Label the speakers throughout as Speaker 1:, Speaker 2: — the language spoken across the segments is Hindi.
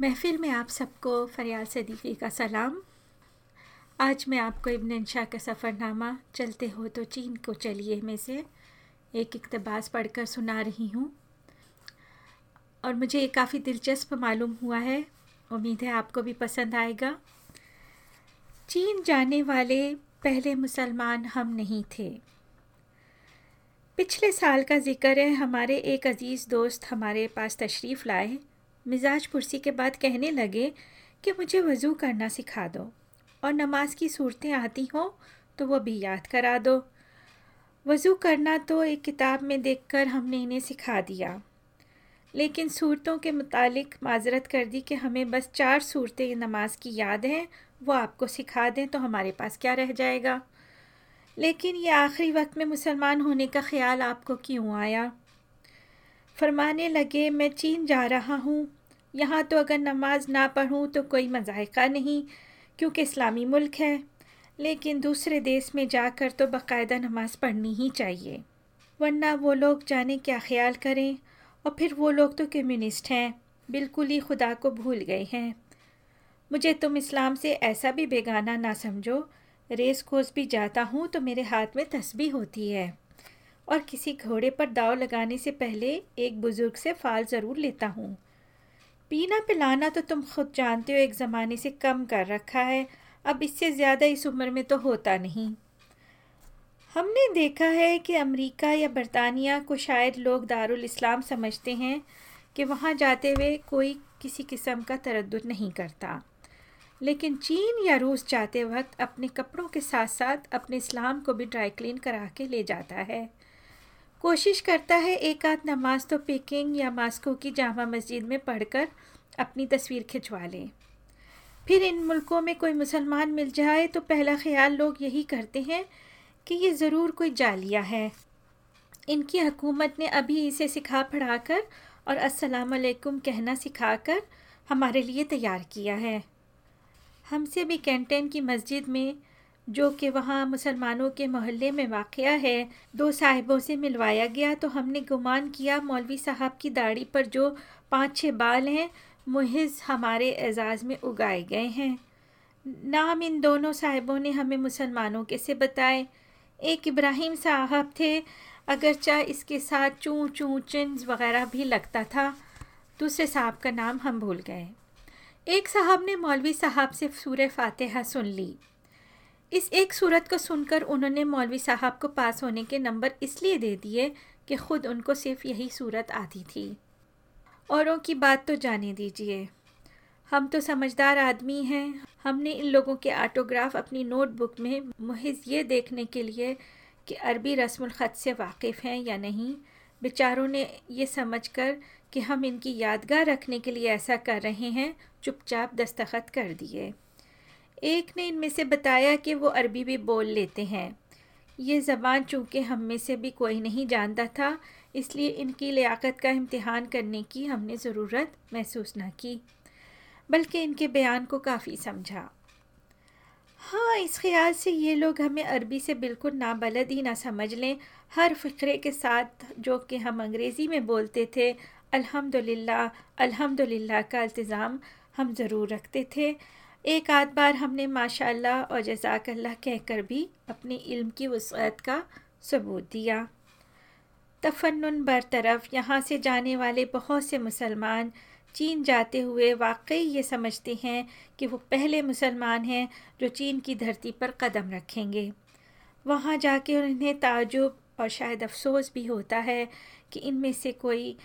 Speaker 1: महफिल में आप सबको फरियाल सदीक़ी का सलाम। आज मैं आपको इब्न इंशा का सफ़रनामा चलते हो तो चीन को चलिए में से एक इकतबास पढ़कर सुना रही हूँ। और मुझे ये काफ़ी दिलचस्प मालूम हुआ है। उम्मीद है आपको भी पसंद आएगा। चीन जाने वाले पहले मुसलमान हम नहीं थे। पिछले साल का ज़िक्र है, हमारे एक अज़ीज़ दोस्त हमारे पास तशरीफ़ लाए। मिजाज पुरसी के बाद कहने लगे कि मुझे वज़ू करना सिखा दो और नमाज़ की सूरतें आती हों तो वो भी याद करा दो। वज़ू करना तो एक किताब में देखकर हमने इन्हें सिखा दिया। लेकिन सूरतों के मुतालिक माजरत कर दी कि हमें बस चार सूरतें नमाज़ की याद हैं, वो आपको सिखा दें तो हमारे पास क्या रह जाएगा? लेकिन ये आखिरी वक्त में मुसलमान होने का ख्याल आपको क्यों आया? फरमाने लगे, मैं चीन जा रहा हूँ यहाँ तो अगर नमाज़ ना पढ़ूँ तो कोई मजायका नहीं, क्योंकि इस्लामी मुल्क है। लेकिन दूसरे देश में जाकर तो बाकायदा नमाज़ पढ़नी ही चाहिए। वरना वो लोग जाने क्या ख्याल करें, और फिर वो लोग तो कम्युनिस्ट हैं, बिल्कुल ही खुदा को भूल गए हैं। मुझे तुम इस्लाम से ऐसा भी बेगाना ना समझो रेस कोस भी जाता हूँ तो मेरे हाथ में तस्बी होती है। और किसी घोड़े पर दाव लगाने से पहले एक बुज़ुर्ग से फाल ज़रूर लेता हूँ। पीना पिलाना तो तुम खुद जानते हो, एक ज़माने से कम कर रखा है। अब इससे ज़्यादा इस उम्र में तो होता नहीं। हमने देखा है कि अमेरिका या बरतानिया को शायद लोग दारुल इस्लाम समझते हैं कि वहाँ जाते हुए कोई किसी किस्म का तरद नहीं करता। लेकिन चीन या रूस जाते वक्त अपने कपड़ों के साथ साथ अपने इस्लाम को भी ड्राई क्लीन करा के ले जाता है। कोशिश करता है एक आध नमाज़ तो पेकिंग या मास्को की जामा मस्जिद में पढ़कर अपनी तस्वीर खिंचवा लें। फिर इन मुल्कों में कोई मुसलमान मिल जाए तो पहला ख्याल लोग यही करते हैं कि ये ज़रूर कोई जालिया है। इनकी हकूमत ने अभी इसे सिखा पढ़ाकर और असलकुम कहना सिखाकर हमारे लिए तैयार किया है। हमसे भी कैंटेन की मस्जिद में जो कि वहाँ मुसलमानों के मोहल्ले में वाक़ है, दो साहिबों से मिलवाया गया तो हमने गुमान किया, मौलवी साहब की दाढ़ी पर जो पाँच छः बाल हैं, मुहिज़ हमारे एजाज़ में उगाए गए हैं। नाम इन दोनों साहिबों ने हमें मुसलमानों के से बताए। एक इब्राहिम साहब थे, अगरचा इसके साथ चूँ चूँ चिन्स वगैरह भी लगता था, दूसरे साहब का नाम हम भूल गए। एक साहब ने मौलवी साहब से सूर फातिहा सुन ली। इस एक सूरत को सुनकर उन्होंने मौलवी साहब को पास होने के नंबर इसलिए दे दिए कि ख़ुद उनको सिर्फ़ यही सूरत आती थी। औरों की बात तो जाने दीजिए। हम तो समझदार आदमी हैं। हमने इन लोगों के आटोग्राफ अपनी नोटबुक में महज ये देखने के लिए कि अरबी रस्म ख़त से वाकिफ़ हैं या नहीं। बेचारों ने ये समझ कर कि हम इनकी यादगार रखने के लिए ऐसा कर रहे हैं, चुपचाप दस्तखत कर दिए। एक ने इनमें से बताया कि वो अरबी भी बोल लेते हैं। ये ज़बान चूँकि हम में से भी कोई नहीं जानता था, इसलिए इनकी लियाकत का इम्तहान करने की हमने ज़रूरत महसूस न की, बल्कि इनके बयान को काफ़ी समझा। हाँ इस ख्याल से ये लोग हमें अरबी से बिल्कुल नाबलद ही ना समझ लें। हर फ़िक्रे के साथ जो कि हम अंग्रेज़ी में बोलते थे, अल्हम्दुलिल्लाह अल्हम्दुलिल्लाह का अल्तज़ाम हम ज़रूर रखते थे। एक आध बार हमने माशाल्लाह और जजाकल्ला कहकर भी अपने इल्म की वसअत का सबूत दिया। तफन्न बरतरफ, यहाँ से जाने वाले बहुत से मुसलमान चीन जाते हुए वाकई ये समझते हैं कि वो पहले मुसलमान हैं जो चीन की धरती पर कदम रखेंगे। वहाँ जाके उन्हें ताजुब और शायद अफसोस भी होता है कि इनमें से कोई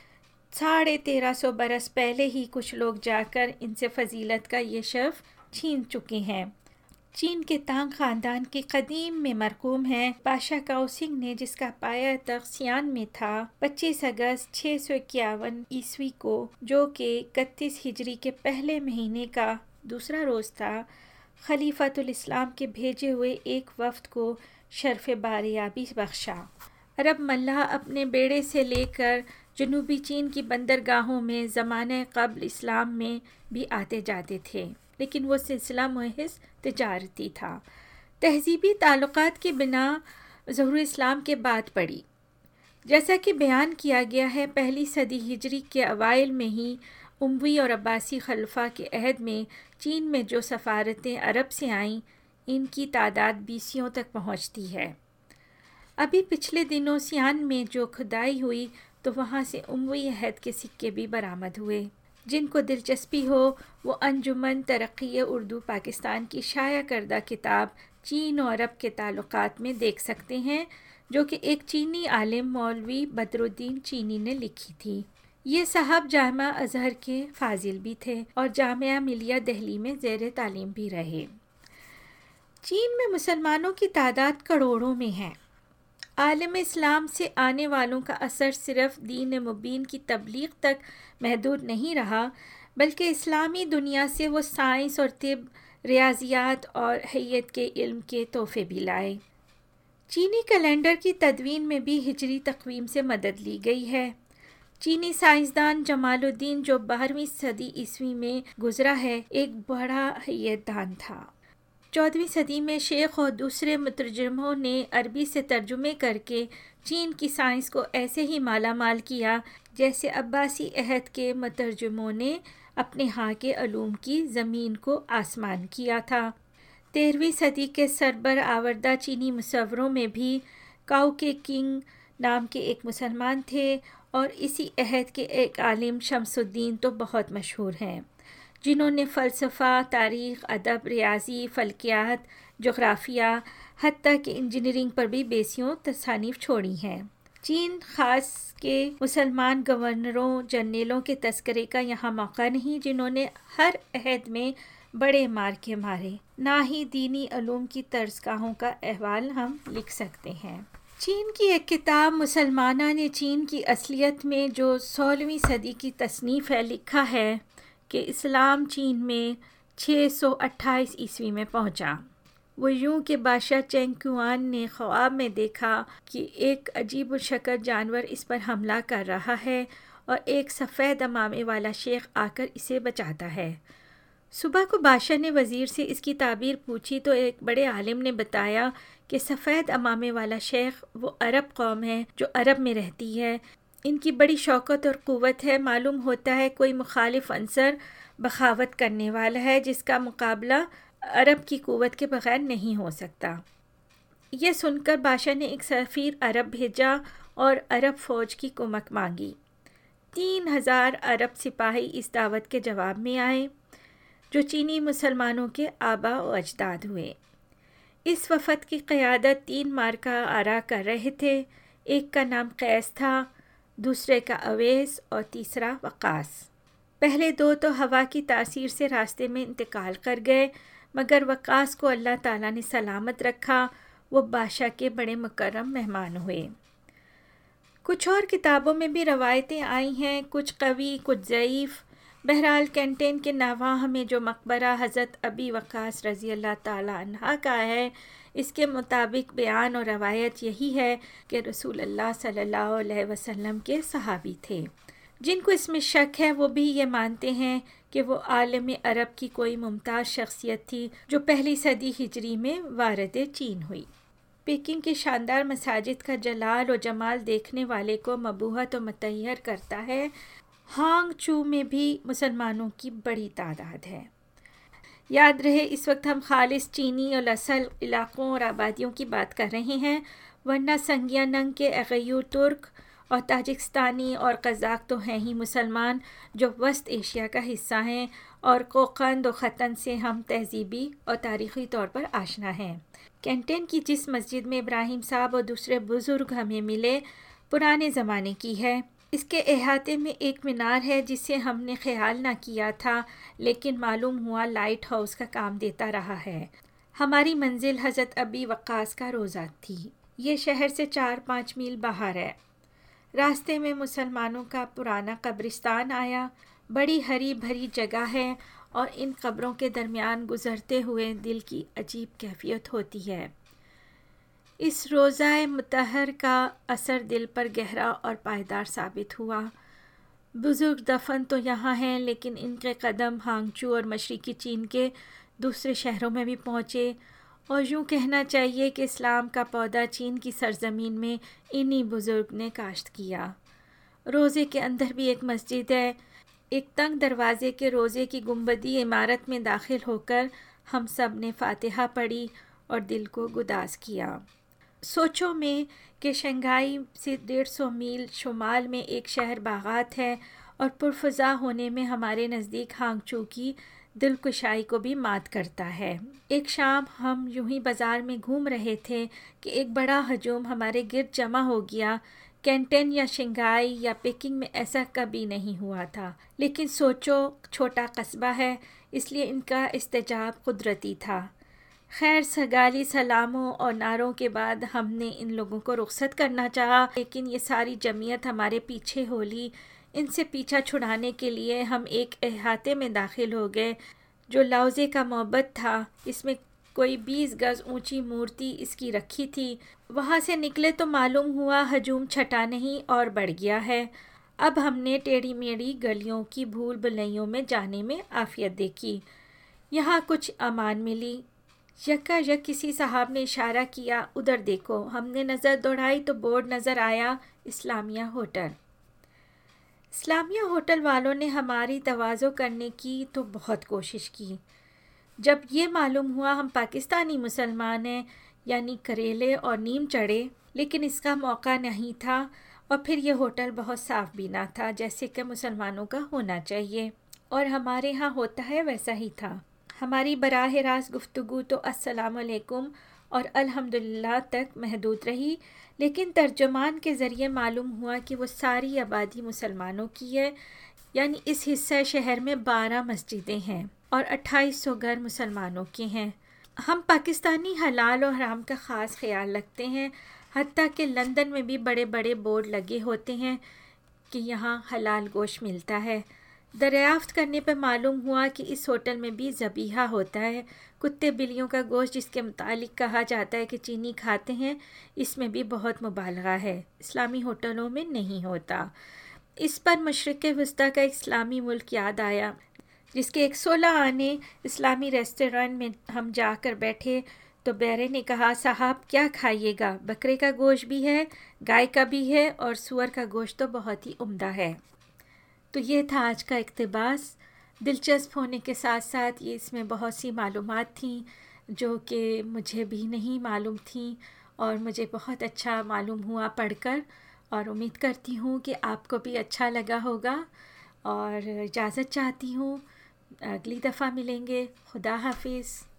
Speaker 1: साढ़े तेरह सौ बरस पहले ही कुछ लोग जाकर इनसे फजीलत का ये शर्फ छीन चुके हैं। चीन के तांग ख़ानदान के कदीम में मरकूम है। बादशाह काउ ने जिसका पाया तख्सियान में था 25 अगस्त छः सौ इक्यावन ईस्वी को, जो कि इकतीस हिजरी के पहले महीने का दूसरा रोज़ था, खलीफतुल इस्लाम के भेजे हुए एक वफ्द को शर्फ बारियाबी बख्शा। अरब मल्लाह अपने बेड़े से लेकर जनूबी चीन की बंदरगाहों में ज़माने कबल इस्लाम में भी आते जाते थे। लेकिन वो सिलसिला महज तजारती था। तहजीबी ताल्लुक़ के बिना ज़हूर इस्लाम के बाद पड़ी। जैसा कि बयान किया गया है, पहली सदी हिजरी के अवाइल में ही उमवी और अब्बासी खलफा के अहद में चीन में जो सफारतें अरब से आईं, इनकी तादाद बीसियों तक पहुँचती है। अभी पिछले दिनों सियान में जो खुदाई हुई तो वहाँ से उमवी अहद के सिक्के भी बरामद हुए। जिनको दिलचस्पी हो, वो अंजुमन तरक्की उर्दू पाकिस्तान की शाया करदा किताब चीन और अरब के ताल्लुक़ में देख सकते हैं, जो कि एक चीनी आलिम मौलवी बदरुद्दीन चीनी ने लिखी थी। ये साहब जामा अजहर के फाजिल भी थे और जामिया मिलिया दहली में जेर तालीम भी रहे। चीन में मुसलमानों की तादाद करोड़ों में है। आलम इस्लाम से आने वालों का असर सिर्फ़ दीन मुबीन की तबलीग तक महदूद नहीं रहा, बल्कि इस्लामी दुनिया से वो साइंस और तिब, रियाजियात और हैत के इल्म के तोहफे भी लाए। चीनी कैलेंडर की तदवीन में भी हिजरी तकवीम से मदद ली गई है। चीनी साइंसदान जमालुद्दीन जो बारहवीं सदी ईस्वी में गुजरा है, एक बड़ा हैतदान था। चौदहवीं सदी में शेख और दूसरे मुतरजमों ने अरबी से तर्जुमे करके चीन की साइंस को ऐसे ही माला माल किया, जैसे अब्बासी अहद के मुतरजमों ने अपने हाँ के अलूम की ज़मीन को आसमान किया था। तेरहवीं सदी के सरबर आवरदा चीनी मुसवरों में भी काउ के किंग नाम के एक मुसलमान थे और इसी अहद के एक आलिम शमसुद्दीन तो बहुत मशहूर हैं। जिन्होंने फ़लसफ़ा, तारीख़, अदब, रियाजी फ़लकियात जोग्राफ़िया हती कि इंजीनियरिंग पर भी बेसियों तसानीफ छोड़ी हैं। चीन ख़ास के मुसलमान गवर्नरों, जनरलों के तस्करे का यहाँ मौका नहीं, जिन्होंने हर अहद में बड़े मार के मारे। ना ही दीनी अलूम की तर्जगाहों का अहवाल हम लिख सकते हैं। चीन की एक किताब, मुसलमाना ने चीन की असलियत में जो सोलहवीं सदी की तसनीफ़ है, लिखा है कि इस्लाम चीन में 628 ईस्वी में पहुँचा। वो यूँ कि बादशाह चेंग चेंगकुआन ने ख्वाब में देखा कि एक अजीब शक्ल जानवर इस पर हमला कर रहा है और एक सफ़ेद अमामे वाला शेख आकर इसे बचाता है सुबह को बादशाह ने वज़ीर से इसकी ताबीर पूछी तो एक बड़े आलिम ने बताया कि सफ़ेद अमामे वाला शेख वो अरब कौम है जो अरब में रहती है इनकी बड़ी शौकत और क़ुवत है। मालूम होता है कोई मुखालिफ अंसर बखावत करने वाला है, जिसका मुकाबला अरब की क़ुवत के बग़ैर नहीं हो सकता। यह सुनकर बादशाह ने एक सफ़ीर अरब भेजा और अरब फ़ौज की कुमक मांगी। तीन हज़ार अरब सिपाही इस दावत के जवाब में आए, जो चीनी मुसलमानों के आबा व अजदाद हुए। इस वफद की क़्यादत तीन मार्का आरा कर रहे थे। एक का नाम कैस था दूसरे का अवेस और तीसरा वक़ास। पहले दो तो हवा की तासीर से रास्ते में इंतकाल कर गए, मगर वक़ास को अल्लाह ताला ने सलामत रखा, वो बादशाह के बड़े मुकर्रम मेहमान हुए। कुछ और किताबों में भी रवायतें आई हैं, कुछ कवि, कुछ ज़यीफ़। बहरहाल कैंटेन के नवाह में जो मकबरा हज़रत अबी वक़ास रज़ी अल्लाह ताला का है इसके मुताबिक बयान और रवायत यही है कि रसूल अल्लाह सल्लल्लाहु अलैहि वसल्लम के सहाबी थे। जिनको इसमें शक है, वो भी ये मानते हैं कि वो आलम अरब की कोई मुमताज़ शख्सियत थी जो पहली सदी हिजरी में वारद चीन हुई। पेकिंग के शानदार मसाजिद का जलाल और जमाल देखने वाले को मबूहत और मतहर करता है हांग चू में भी मुसलमानों की बड़ी तादाद है। याद रहे, इस वक्त हम खालिश चीनी और असल इलाक़ों और आबादियों की बात कर रहे हैं। वरना संगिया नंग के अगयूर तुर्क और ताजिकस्तानी और कज़ाक तो हैं ही मुसलमान जो वस्त एशिया का हिस्सा हैं और कोकंद और ख़तन से हम तहजीबी और तारीख़ी तौर पर आशना हैं। कैंटेन की जिस मस्जिद में इब्राहिम साहब और दूसरे बुज़ुर्ग हमें मिले, पुराने ज़माने की है। इसके अहाते में एक मीनार है जिसे हमने ख्याल ना किया था, लेकिन मालूम हुआ लाइट हाउस का काम देता रहा है। हमारी मंजिल हज़रत अबी वक्स का रोज़ा थी। ये शहर से चार पाँच मील बाहर है। रास्ते में मुसलमानों का पुराना कब्रिस्तान आया। बड़ी हरी भरी जगह है और इन कब्रों के दरमियान गुज़रते हुए दिल की अजीब कैफियत होती है। इस रोज़ा मतहर का असर दिल पर गहरा और पायदार साबित हुआ। बुज़ुर्ग दफन तो यहाँ हैं, लेकिन इनके कदम हांगचू और मशरक़ी चीन के दूसरे शहरों में भी पहुँचे। और यूँ कहना चाहिए कि इस्लाम का पौधा चीन की सरजमीन में इन्हीं बुज़ुर्ग ने काश्त किया। रोज़े के अंदर भी एक मस्जिद है। एक तंग दरवाजे के रोज़े की गुम्बदी इमारत में दाखिल होकर हम सबने फातिहा पढ़ी और दिल को गुदास किया। सोचो में कि शंघाई से डेढ़ सौ मील शुमाल में एक शहर बागात है और पुरफजा होने में हमारे नज़दीक हांगचू की दिलकुशाई को भी मात करता है। एक शाम हम यूँ ही बाज़ार में घूम रहे थे कि एक बड़ा हजूम हमारे गिरद जमा हो गया। कैंटन या शिंगाई या पेकिंग में ऐसा कभी नहीं हुआ था। लेकिन सोचो, छोटा कस्बा है, इसलिए इनका इस्तेजाब कुदरती था। खैर सगाली सलामों और नारों के बाद हमने इन लोगों को रुख्सत करना चाहा, लेकिन ये सारी जमीयत हमारे पीछे हो ली। इनसे पीछा छुड़ाने के लिए हम एक अहाते में दाखिल हो गए, जो लाउजे का मोहब्बत था। इसमें कोई बीस गज़ ऊँची मूर्ति इसकी रखी थी। वहाँ से निकले तो मालूम हुआ हजूम छटा नहीं और बढ़ गया है। अब हमने टेढ़ी मेढ़ी गलियों की भूल भुलैयों में जाने में आफियत देखी। यहाँ कुछ अमान मिली। यक्का यक किसी साहब ने इशारा किया, उधर देखो, हमने नज़र दौड़ाई तो बोर्ड नज़र आया, इस्लामिया होटल। इस्लामिया होटल वालों ने हमारी तवाज़ो करने की तो बहुत कोशिश की। जब ये मालूम हुआ हम पाकिस्तानी मुसलमान हैं, यानी करेले और नीम चढ़े, लेकिन इसका मौका नहीं था और फिर यह होटल बहुत साफ़ भी ना था, जैसे कि मुसलमानों का होना चाहिए। और हमारे यहाँ होता है वैसा ही था। हमारी बराह रास्त गुफ्तु तो असलकुम और अल्हम्दुलिल्लाह तक महदूद रही, लेकिन तर्जुमान के ज़रिए मालूम हुआ कि वो सारी आबादी मुसलमानों की है, यानी इस हिस्सा शहर में बारह मस्जिदें हैं और अट्ठाईस सौ घर मुसलमानों के हैं। हम पाकिस्तानी हलाल और हराम का ख़ास ख्याल रखते हैं हती कि लंदन में भी बड़े बड़े बोर्ड लगे होते हैं कि यहाँ हलाल गोश्त मिलता है। दरियाफ्त करने पर मालूम हुआ कि इस होटल में भी ज़बीहा होता है। कुत्ते बिल्लियों का गोश्त जिसके मुतालिक कहा जाता है कि चीनी खाते हैं, इसमें भी बहुत मुबालगा है। इस्लामी होटलों में नहीं होता। इस पर मशरक़ वस्ती का इस्लामी मुल्क याद आया, जिसके एक सोलह आने इस्लामी रेस्टोरेंट में हम जाकर बैठे तो बैरे ने कहा, साहब, क्या खाइएगा? बकरे का गोश्त भी है, गाय का भी है और सुअर का गोश्त तो बहुत ही उम्दा है। तो ये था आज का इकतबास। दिलचस्प होने के साथ साथ ये इसमें बहुत सी मालूम थी, जो कि मुझे भी नहीं मालूम थी और मुझे बहुत अच्छा मालूम हुआ पढ़कर और उम्मीद करती हूँ कि आपको भी अच्छा लगा होगा और इजाज़त चाहती हूँ। अगली दफ़ा मिलेंगे। खुदा हाफिज़।